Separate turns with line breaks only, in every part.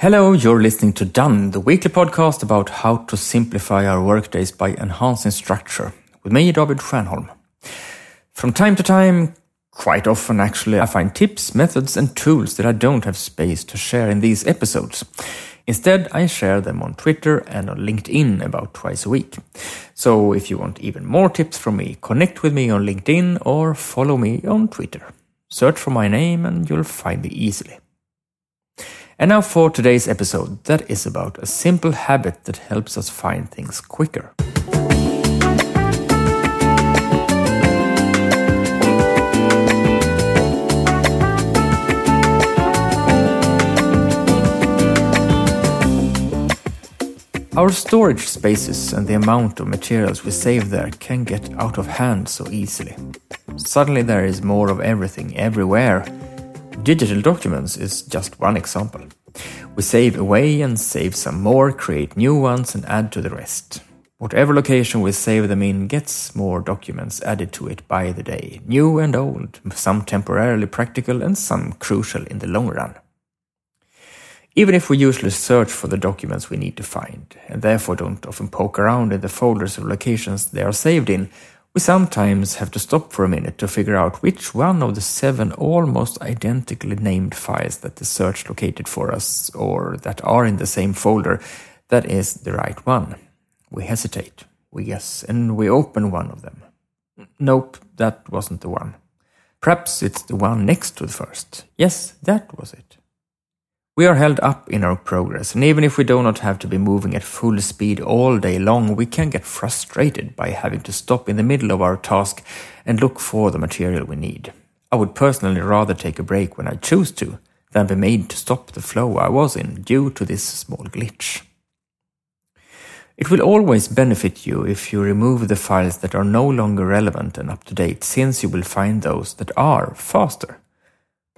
Hello, you're listening to Done, the weekly podcast about how to simplify our workdays by enhancing structure, with me, David Stjernholm. From time to time, quite often actually, I find tips, methods, and tools that I don't have space to share in these episodes. Instead, I share them on Twitter and on LinkedIn about twice a week. So if you want even more tips from me, connect with me on LinkedIn or follow me on Twitter. Search for my name and you'll find me easily. And now for today's episode, that is about a simple habit that helps us find things quicker. Our storage spaces and the amount of materials we save there can get out of hand so easily. Suddenly there is more of everything everywhere Digital documents is just one example. We save away and save some more, create new ones and add to the rest. Whatever location we save them in gets more documents added to it by the day, new and old, some temporarily practical and some crucial in the long run. Even if we usually search for the documents we need to find, and therefore don't often poke around in the folders or locations they are saved in, we sometimes have to stop for a minute to figure out which one of the seven almost identically named files that the search located for us or that are in the same folder that is the right one. We hesitate, we guess, and we open one of them. Nope, that wasn't the one. Perhaps it's the one next to the first. Yes, that was it. We are held up in our progress, and even if we do not have to be moving at full speed all day long, we can get frustrated by having to stop in the middle of our task and look for the material we need. I would personally rather take a break when I choose to than be made to stop the flow I was in due to this small glitch. It will always benefit you if you remove the files that are no longer relevant and up to date, since you will find those that are faster.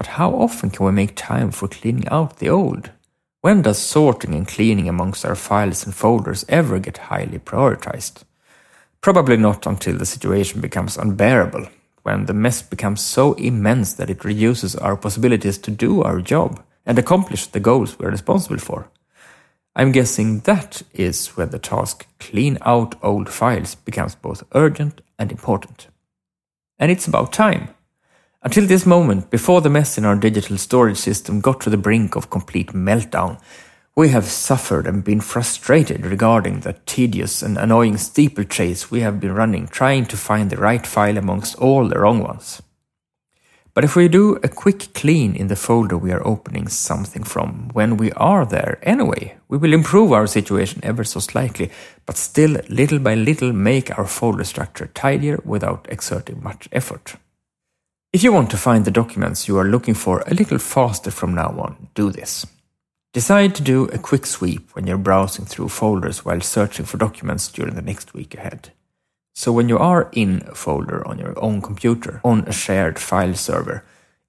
But how often can we make time for cleaning out the old? When does sorting and cleaning amongst our files and folders ever get highly prioritized? Probably not until the situation becomes unbearable, when the mess becomes so immense that it reduces our possibilities to do our job and accomplish the goals we're responsible for. I'm guessing that is where the task clean out old files becomes both urgent and important. And it's about time. Until this moment, before the mess in our digital storage system got to the brink of complete meltdown, we have suffered and been frustrated regarding the tedious and annoying steeplechase we have been running trying to find the right file amongst all the wrong ones. But if we do a quick clean in the folder we are opening something from when we are there anyway, we will improve our situation ever so slightly, but still little by little make our folder structure tidier without exerting much effort. If you want to find the documents you are looking for a little faster from now on, do this. Decide to do a quick sweep when you're browsing through folders while searching for documents during the next week ahead. So when you are in a folder on your own computer, on a shared file server,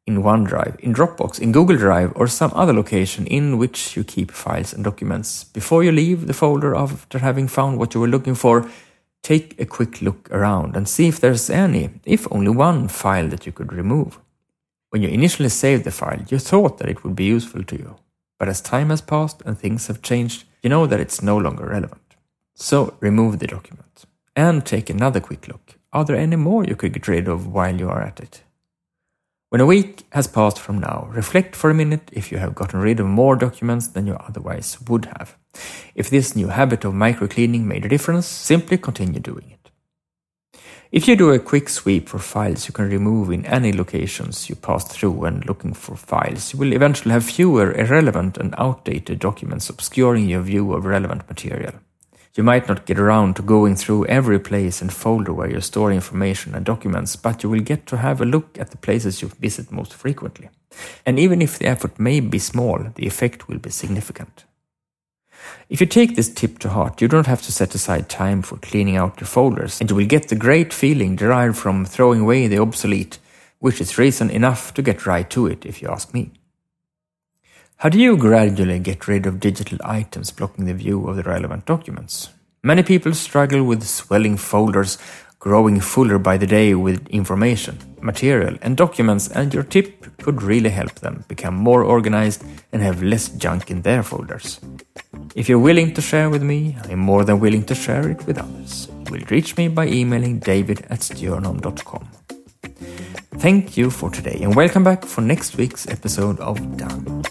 in OneDrive, in Dropbox, in Google Drive, or some other location in which you keep files and documents, before you leave the folder after having found what you were looking for, take a quick look around and see if there's any, if only one, file that you could remove. When you initially saved the file, you thought that it would be useful to you. But as time has passed and things have changed, you know that it's no longer relevant. So remove the document and take another quick look. Are there any more you could get rid of while you are at it? When a week has passed from now, reflect for a minute if you have gotten rid of more documents than you otherwise would have. If this new habit of microcleaning made a difference, simply continue doing it. If you do a quick sweep for files you can remove in any locations you passed through when looking for files, you will eventually have fewer irrelevant and outdated documents obscuring your view of relevant material. You might not get around to going through every place and folder where you store information and documents, but you will get to have a look at the places you visit most frequently. And even if the effort may be small, the effect will be significant. If you take this tip to heart, you don't have to set aside time for cleaning out your folders, and you will get the great feeling derived from throwing away the obsolete, which is reason enough to get right to it, if you ask me. How do you gradually get rid of digital items blocking the view of the relevant documents? Many people struggle with swelling folders, growing fuller by the day with information, material, and documents, and your tip could really help them become more organized and have less junk in their folders. If you're willing to share with me, I'm more than willing to share it with others. You will reach me by emailing david at stjernholm.com. Thank you for today and welcome back for next week's episode of Done.